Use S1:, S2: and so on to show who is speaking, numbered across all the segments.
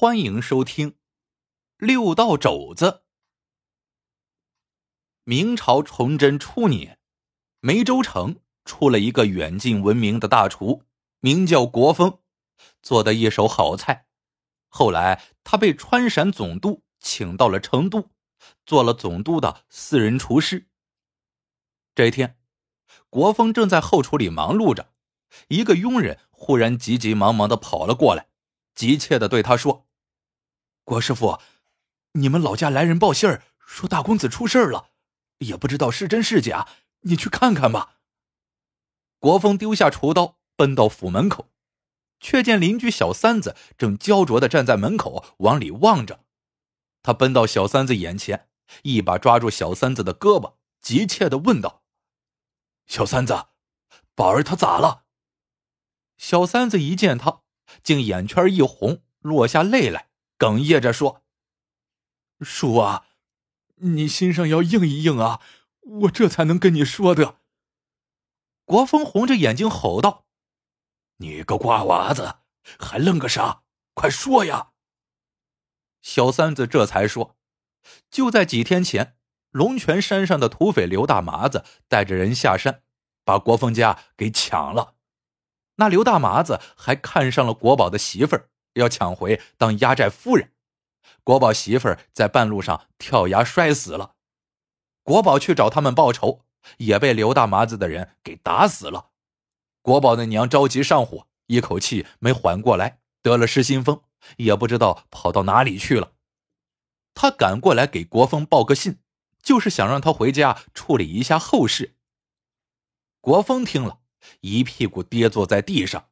S1: 欢迎收听《六道肘子》。明朝崇祯初年，梅州城出了一个远近闻名的大厨，名叫国风，做的一手好菜。后来，他被川陕总督请到了成都，做了总督的私人厨师。这一天，国风正在后厨里忙碌着，一个佣人忽然急急忙忙的跑了过来。急切的对他说：“
S2: 郭师傅，你们老家来人报信儿，说大公子出事了，也不知道是真是假，你去看看吧。”
S1: 国风丢下厨刀，奔到府门口，却见邻居小三子正焦灼的站在门口往里望着。他奔到小三子眼前，一把抓住小三子的胳膊，急切的问道：“
S2: 小三子，宝儿他咋了？”
S1: 小三子一见他。竟眼圈一红，落下泪来，哽咽着说：“
S2: 叔啊，你心上要硬一硬啊，我这才能跟你说的。”
S1: 国风红着眼睛吼道：“
S2: 你个瓜娃子，还愣个啥？快说呀！”
S1: 小三子这才说：“就在几天前，龙泉山上的土匪刘大麻子带着人下山，把国风家给抢了。”那刘大麻子还看上了国宝的媳妇儿，要抢回当压寨夫人。国宝媳妇儿在半路上跳崖摔死了。国宝去找他们报仇，也被刘大麻子的人给打死了。国宝的娘着急上火，一口气没缓过来，得了失心疯，也不知道跑到哪里去了。他赶过来给国风报个信，就是想让他回家处理一下后事。国风听了。一屁股跌坐在地上。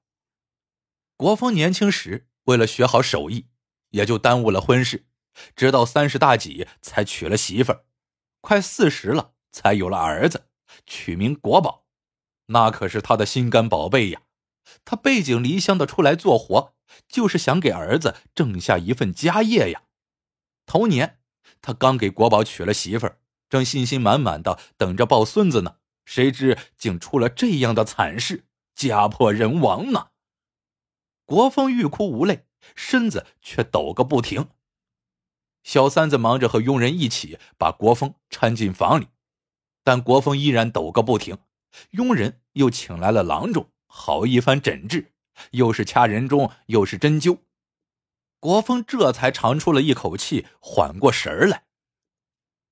S1: 国风年轻时为了学好手艺，也就耽误了婚事，直到三十大几才娶了媳妇儿，快四十了才有了儿子，取名国宝，那可是他的心肝宝贝呀。他背井离乡的出来做活，就是想给儿子挣下一份家业呀。头年，他刚给国宝娶了媳妇儿，正信心满满的等着抱孙子呢。谁知竟出了这样的惨事，家破人亡呢？国风欲哭无泪，身子却抖个不停。小三子忙着和佣人一起把国风搀进房里，但国风依然抖个不停。佣人又请来了郎中，好一番诊治，又是掐人中，又是针灸，国风这才长出了一口气，缓过神儿来。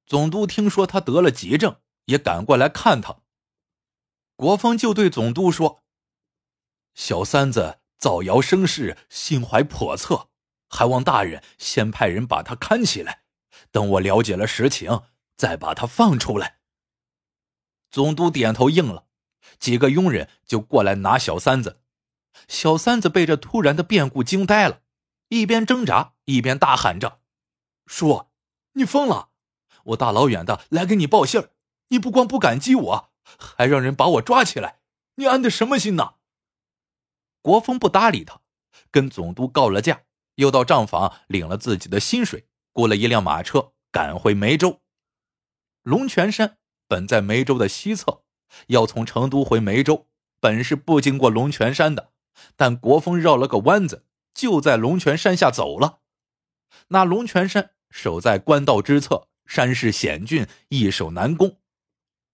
S1: 总督听说他得了急症，也赶过来看他。国风就对总督说：“小三子造谣生事，心怀叵测，还望大人先派人把他看起来，等我了解了实情，再把他放出来。”总督点头应了，几个佣人就过来拿小三子。小三子被这突然的变故惊呆了，一边挣扎一边大喊着：“叔，你疯了！我大老远的来给你报信儿，你不光不感激我。”还让人把我抓起来，你安的什么心呢？国风不搭理他，跟总督告了假，又到账房领了自己的薪水，雇了一辆马车赶回梅州。龙泉山本在梅州的西侧，要从成都回梅州，本是不经过龙泉山的，但国风绕了个弯子，就在龙泉山下走了。那龙泉山守在官道之侧，山势险峻，易守难攻。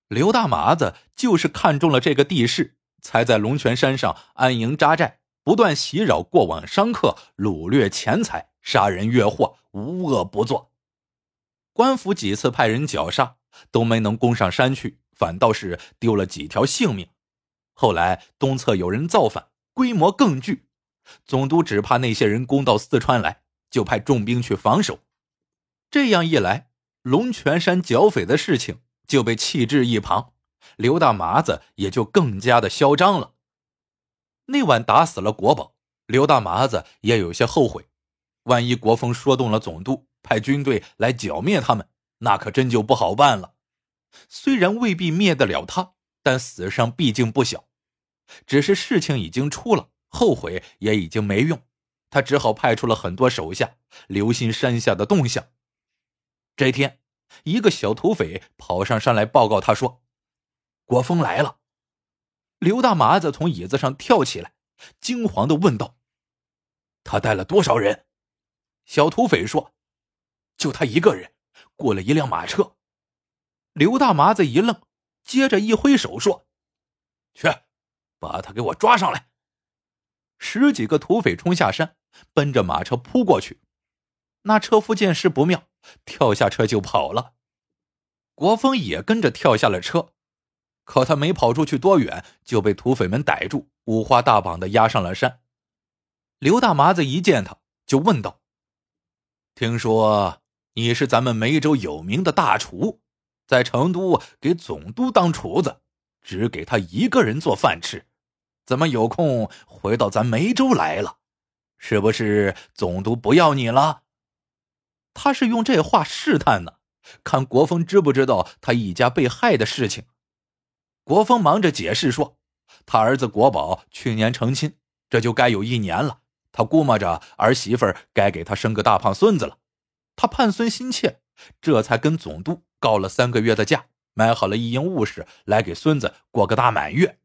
S1: 刘大麻子就是看中了这个地势，才在龙泉山上安营扎寨，不断袭扰过往商客，掳掠钱财，杀人越货，无恶不作。官府几次派人绞杀，都没能攻上山去，反倒是丢了几条性命。后来东侧有人造反，规模更巨，总督只怕那些人攻到四川来，就派重兵去防守。这样一来，龙泉山剿匪的事情。就被弃置一旁，刘大麻子也就更加的嚣张了。那晚打死了国宝，刘大麻子也有些后悔。万一国风说动了总督，派军队来剿灭他们，那可真就不好办了。虽然未必灭得了他，但死伤毕竟不小。只是事情已经出了，后悔也已经没用。他只好派出了很多手下，留心山下的动向。这天。一个小土匪跑上山来报告，他说：“国风来了。”刘大麻子从椅子上跳起来，惊慌的问道：“他带了多少人？”
S2: 小土匪说：“就他一个人，过了一辆马车。”
S1: 刘大麻子一愣，接着一挥手说：“
S2: 去，把他给我抓上来！”
S1: 十几个土匪冲下山，奔着马车扑过去。那车夫见势不妙，跳下车就跑了。国风也跟着跳下了车，可他没跑出去多远，就被土匪们逮住，五花大绑的押上了山。刘大麻子一见他，就问道：“听说你是咱们梅州有名的大厨，在成都给总督当厨子，只给他一个人做饭吃，怎么有空回到咱梅州来了？是不是总督不要你了？”他是用这话试探呢，看国风知不知道他一家被害的事情。国风忙着解释说：“他儿子国宝去年成亲，这就该有一年了。”他估摸着儿媳妇该给他生个大胖孙子了，他盼孙心切，这才跟总督告了三个月的假，买好了一应物事来给孙子过个大满月。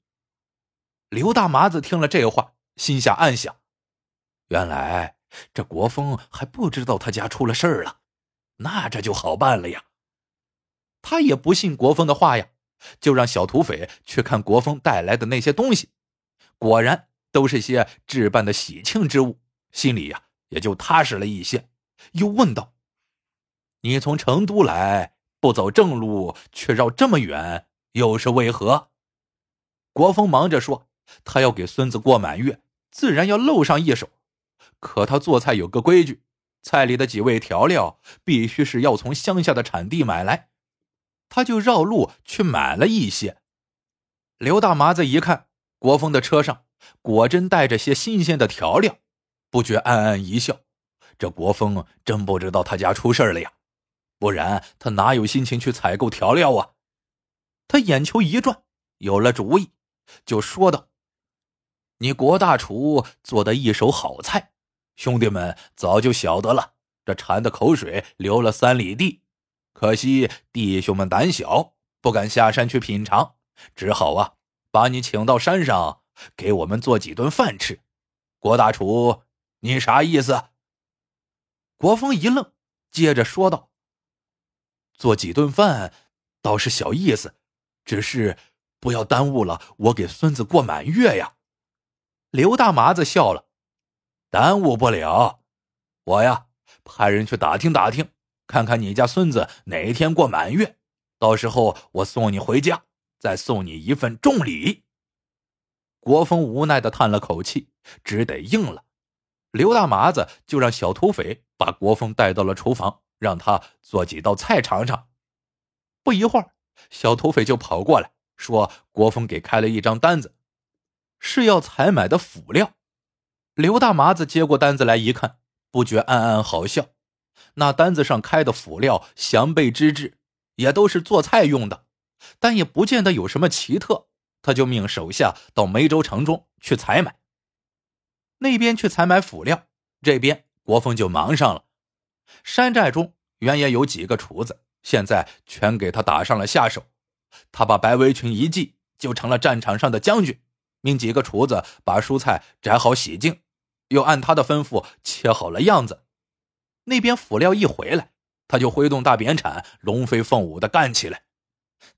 S1: 刘大麻子听了这话，心下暗想：原来这国风还不知道他家出了事儿了，那这就好办了呀。他也不信国风的话呀，就让小土匪去看国风带来的那些东西，果然。都是些置办的喜庆之物，心里呀也就踏实了一些。又问道：“你从成都来，不走正路，却绕这么远，又是为何？”国风忙着说：“他要给孙子过满月，自然要露上一手。可他做菜有个规矩，菜里的几味调料必须是要从乡下的产地买来，他就绕路去买了一些。”刘大麻子一看，国风的车上。果真带着些新鲜的调料，不觉暗暗一笑。这国风真不知道他家出事了呀，不然他哪有心情去采购调料啊？他眼球一转，有了主意，就说道：“你国大厨做的一手好菜，兄弟们早就晓得了，这馋的口水流了三里地。可惜弟兄们胆小，不敢下山去品尝，只好啊，把你请到山上。”给我们做几顿饭吃，郭大厨，你啥意思？国风一愣，接着说道：“做几顿饭倒是小意思，只是不要耽误了我给孙子过满月呀。”刘大麻子笑了：“耽误不了，我呀派人去打听打听，看看你家孙子哪一天过满月，到时候我送你回家，再送你一份重礼。”国风无奈的叹了口气，只得应了。刘大麻子就让小土匪把国风带到了厨房，让他做几道菜尝尝。不一会儿，小土匪就跑过来，说：“国风给开了一张单子，是要采买的辅料。”刘大麻子接过单子来一看，不觉暗暗好笑。那单子上开的辅料祥备之制，也都是做菜用的，但也不见得有什么奇特。他就命手下到梅州城中去采买。那边去采买辅料，这边国风就忙上了。山寨中原也有几个厨子，现在全给他打上了下手。他把白围裙一系，就成了战场上的将军。命几个厨子把蔬菜摘好洗净，又按他的吩咐切好了样子。那边辅料一回来，他就挥动大扁铲，龙飞凤舞的干起来。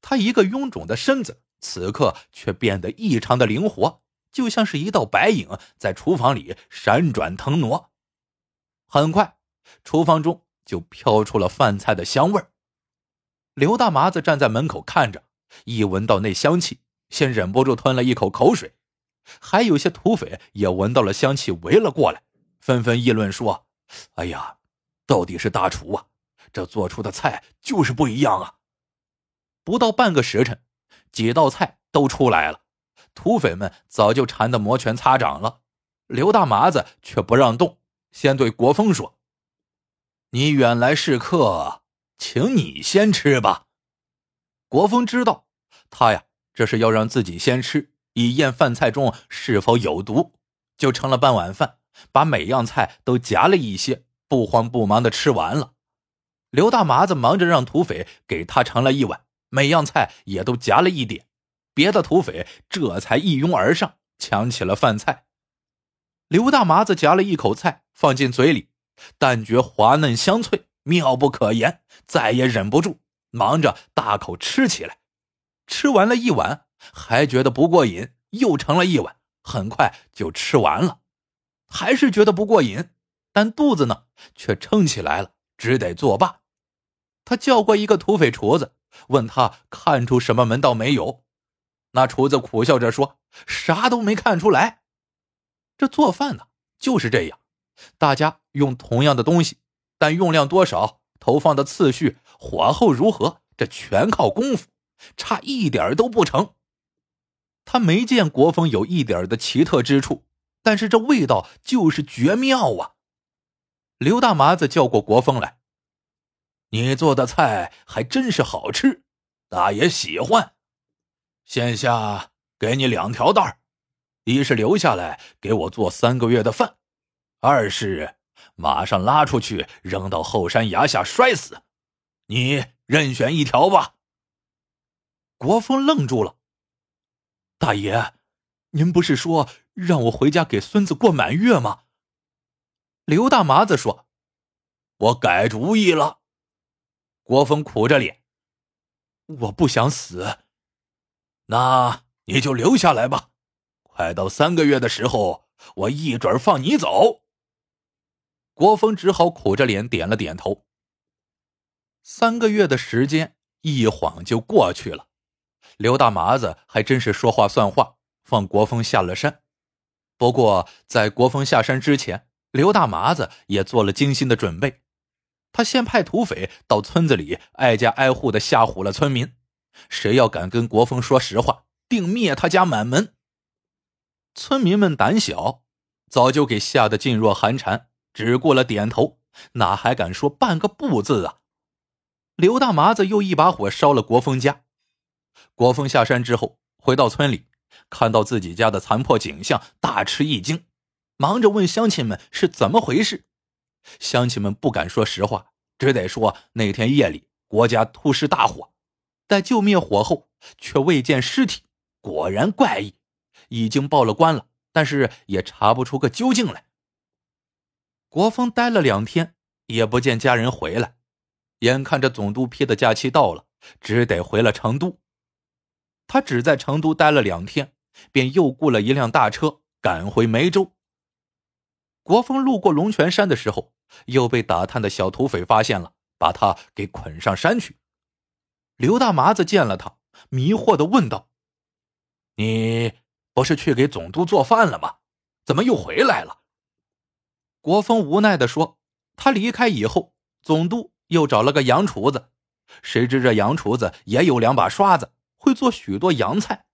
S1: 他一个臃肿的身子。此刻却变得异常的灵活，就像是一道白影在厨房里闪转腾挪。很快，厨房中就飘出了饭菜的香味儿。刘大麻子站在门口看着，一闻到那香气，先忍不住吞了一口口水。还有些土匪也闻到了香气，围了过来，纷纷议论说：“哎呀，到底是大厨啊！这做出的菜就是不一样啊！”不到半个时辰。几道菜都出来了，土匪们早就馋得摩拳擦掌了。刘大麻子却不让动，先对国风说：“你远来是客，请你先吃吧。”国风知道，他呀这是要让自己先吃，以验饭菜中是否有毒，就盛了半碗饭，把每样菜都夹了一些，不慌不忙的吃完了。刘大麻子忙着让土匪给他盛了一碗。每样菜也都夹了一点，别的土匪这才一拥而上抢起了饭菜。刘大麻子夹了一口菜放进嘴里，但觉滑嫩香脆，妙不可言，再也忍不住，忙着大口吃起来。吃完了一碗，还觉得不过瘾，又盛了一碗，很快就吃完了。还是觉得不过瘾，但肚子呢却撑起来了，只得作罢。他叫过一个土匪厨子，问他看出什么门道没有。那厨子苦笑着说：“啥都没看出来。”这做饭呢就是这样，大家用同样的东西，但用量多少、投放的次序、火候如何，这全靠功夫，差一点都不成。他没见国风有一点的奇特之处。但是这味道就是绝妙啊！刘大麻子叫过国风来，你做的菜还真是好吃，大爷喜欢。现下给你两条道一是留下来给我做三个月的饭，二是马上拉出去扔到后山崖下摔死。你任选一条吧。国风愣住了，大爷，您不是说？让我回家给孙子过满月吗？刘大麻子说：“我改主意了。”国峰苦着脸：“我不想死。”那你就留下来吧。快到三个月的时候，我一准放你走。国峰只好苦着脸点了点头。三个月的时间一晃就过去了，刘大麻子还真是说话算话，放国峰下了山。不过，在国峰下山之前，刘大麻子也做了精心的准备。他先派土匪到村子里挨家挨户的吓唬了村民，谁要敢跟国风说实话，定灭他家满门。村民们胆小，早就给吓得噤若寒蝉，只顾了点头，哪还敢说半个不字啊？刘大麻子又一把火烧了国风家。国风下山之后，回到村里。看到自己家的残破景象，大吃一惊，忙着问乡亲们是怎么回事。乡亲们不敢说实话，只得说那天夜里国家突施大火，待救灭火后却未见尸体，果然怪异。已经报了官了，但是也查不出个究竟来。国风待了两天，也不见家人回来，眼看着总督批的假期到了，只得回了成都。他只在成都待了两天，便又雇了一辆大车赶回梅州。国风路过龙泉山的时候，又被打探的小土匪发现了，把他给捆上山去。刘大麻子见了他，迷惑的问道：“你不是去给总督做饭了吗？怎么又回来了？”国风无奈的说：“他离开以后，总督又找了个洋厨子，谁知这洋厨子也有两把刷子。”会做许多洋菜，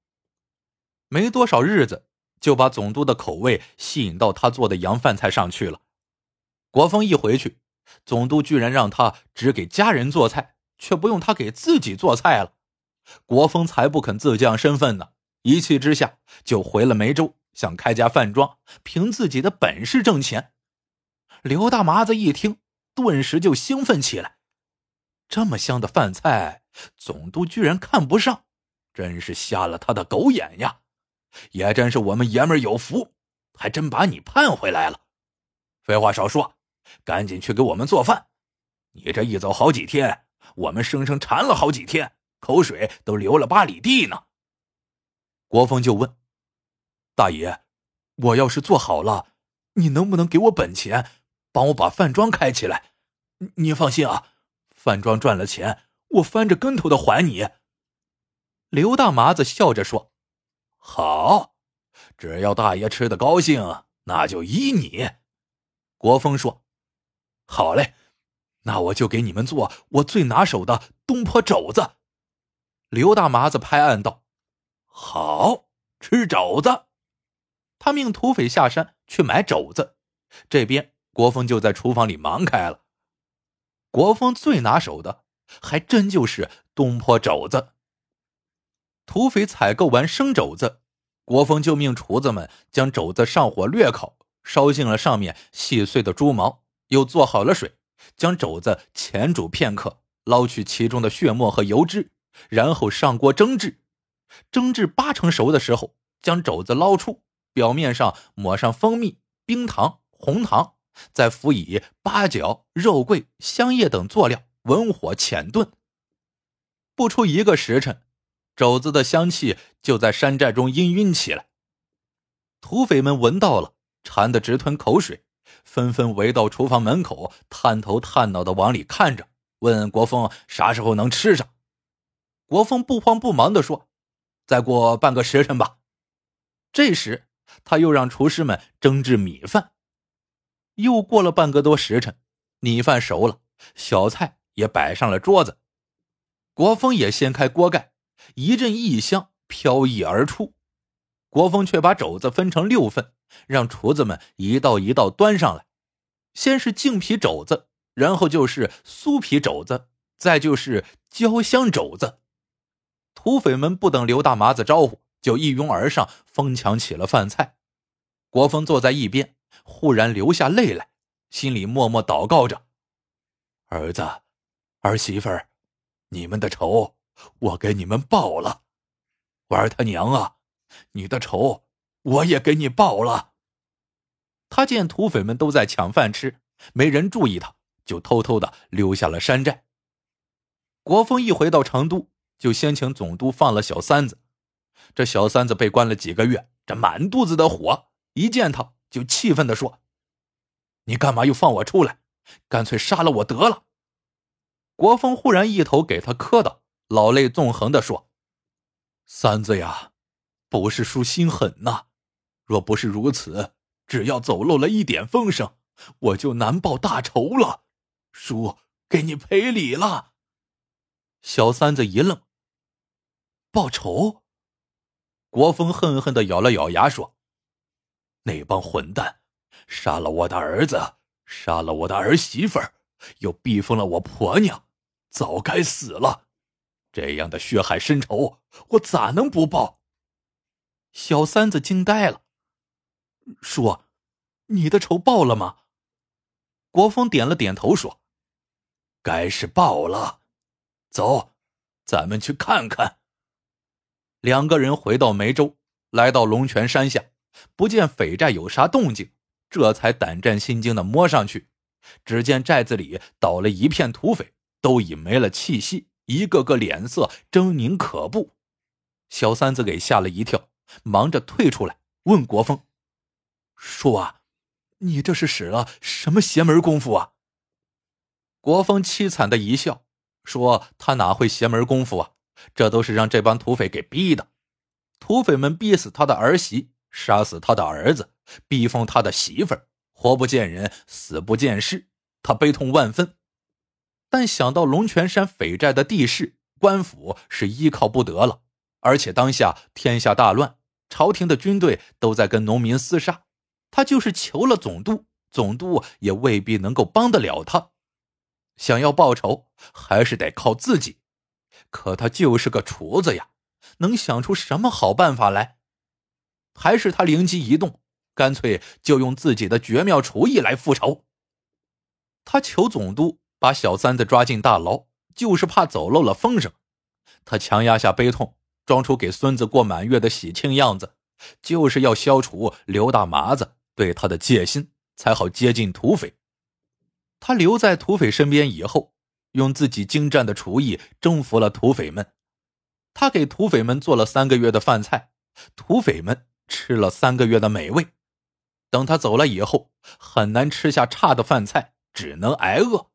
S1: 没多少日子就把总督的口味吸引到他做的洋饭菜上去了。国风一回去，总督居然让他只给家人做菜，却不用他给自己做菜了。国风才不肯自降身份呢，一气之下就回了梅州，想开家饭庄，凭自己的本事挣钱。刘大麻子一听，顿时就兴奋起来，这么香的饭菜，总督居然看不上。真是瞎了他的狗眼呀！也真是我们爷们有福，还真把你盼回来了。废话少说，赶紧去给我们做饭。你这一走好几天，我们生生馋了好几天，口水都流了八里地呢。国风就问：“大爷，我要是做好了，你能不能给我本钱，帮我把饭庄开起来？你放心啊，饭庄赚了钱，我翻着跟头的还你。”刘大麻子笑着说：“好，只要大爷吃的高兴，那就依你。”国风说：“好嘞，那我就给你们做我最拿手的东坡肘子。”刘大麻子拍案道：“好吃肘子！”他命土匪下山去买肘子，这边国风就在厨房里忙开了。国风最拿手的，还真就是东坡肘子。土匪采购完生肘子，国风就命厨子们将肘子上火略烤，烧净了上面细碎的猪毛，又做好了水，将肘子前煮片刻，捞去其中的血沫和油脂，然后上锅蒸制。蒸至八成熟的时候，将肘子捞出，表面上抹上蜂蜜、冰糖、红糖，再辅以八角、肉桂、香叶等佐料，文火浅炖。不出一个时辰，肘子的香气就在山寨中氤氲起来。土匪们闻到了，馋得直吞口水，纷纷围到厨房门口，探头探脑的往里看着，问国风啥时候能吃上。国风不慌不忙的说：“再过半个时辰吧。”这时，他又让厨师们蒸制米饭。又过了半个多时辰，米饭熟了，小菜也摆上了桌子。国风也掀开锅盖，一阵异香飘溢而出。国风却把肘子分成六份，让厨子们一道一道端上来。先是净皮肘子，然后就是酥皮肘子，再就是焦香肘子。土匪们不等刘大麻子招呼，就一拥而上，疯抢起了饭菜。国风坐在一边，忽然流下泪来，心里默默祷告着：“儿子，儿媳妇儿。”你们的仇，我给你们报了，玩他娘啊！你的仇，我也给你报了。他见土匪们都在抢饭吃，没人注意他，就偷偷的溜下了山寨。国风一回到成都，就先请总督放了小三子。这小三子被关了几个月，这满肚子的火，一见他就气愤的说：“你干嘛又放我出来？干脆杀了我得了。”国风忽然一头给他磕倒，老泪纵横的说：“三子呀，不是叔心狠呐，若不是如此，只要走漏了一点风声，我就难报大仇了。叔，给你赔礼了。”小三子一愣：“报仇？”国风恨恨的咬了咬牙说：“那帮混蛋，杀了我的儿子，杀了我的儿媳妇儿，又逼疯了我婆娘。”早该死了！这样的血海深仇，我咋能不报？小三子惊呆了。说：“你的仇报了吗？”国风点了点头，说：“该是报了。走，咱们去看看。”两个人回到梅州，来到龙泉山下，不见匪寨有啥动静，这才胆战心惊的摸上去。只见寨子里倒了一片土匪。都已没了气息，一个个脸色狰狞可怖。小三子给吓了一跳，忙着退出来，问国风：“叔啊，你这是使了什么邪门功夫啊？”国风凄惨的一笑，说：“他哪会邪门功夫啊？这都是让这帮土匪给逼的。土匪们逼死他的儿媳，杀死他的儿子，逼疯他的媳妇儿，活不见人，死不见尸，他悲痛万分。”但想到龙泉山匪寨的地势，官府是依靠不得了，而且当下天下大乱，朝廷的军队都在跟农民厮杀，他就是求了总督，总督也未必能够帮得了他。想要报仇，还是得靠自己。可他就是个厨子呀，能想出什么好办法来？还是他灵机一动，干脆就用自己的绝妙厨艺来复仇。他求总督。把小三子抓进大牢，就是怕走漏了风声。他强压下悲痛，装出给孙子过满月的喜庆样子，就是要消除刘大麻子对他的戒心，才好接近土匪。他留在土匪身边以后，用自己精湛的厨艺征服了土匪们。他给土匪们做了三个月的饭菜，土匪们吃了三个月的美味。等他走了以后，很难吃下差的饭菜，只能挨饿。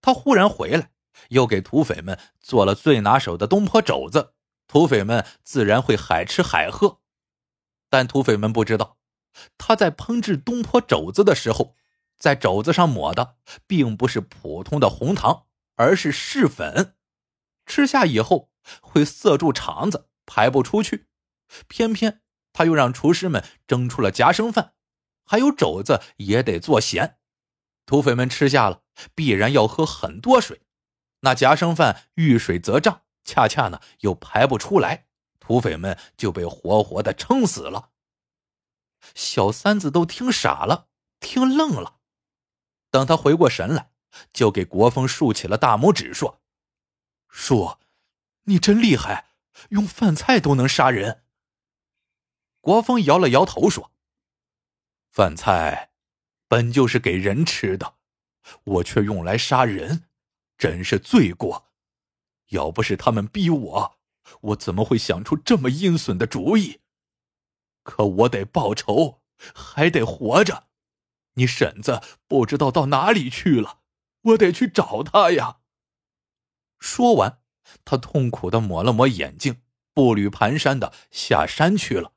S1: 他忽然回来，又给土匪们做了最拿手的东坡肘子，土匪们自然会海吃海喝。但土匪们不知道，他在烹制东坡肘子的时候，在肘子上抹的并不是普通的红糖，而是柿粉，吃下以后会塞住肠子，排不出去。偏偏他又让厨师们蒸出了夹生饭，还有肘子也得做咸。土匪们吃下了，必然要喝很多水，那夹生饭遇水则胀，恰恰呢又排不出来，土匪们就被活活的撑死了。小三子都听傻了，听愣了。等他回过神来，就给国风竖起了大拇指，说：“叔，你真厉害，用饭菜都能杀人。”国风摇了摇头说：“饭菜。”本就是给人吃的，我却用来杀人，真是罪过。要不是他们逼我，我怎么会想出这么阴损的主意？可我得报仇，还得活着。你婶子不知道到哪里去了，我得去找她呀。说完，他痛苦的抹了抹眼睛，步履蹒跚的下山去了。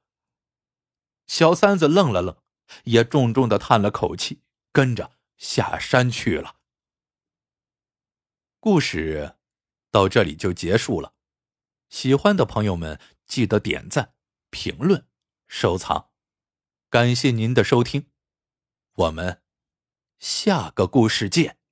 S1: 小三子愣了愣，也重重的叹了口气，跟着下山去了。故事到这里就结束了。喜欢的朋友们记得点赞、评论、收藏，感谢您的收听。我们下个故事见。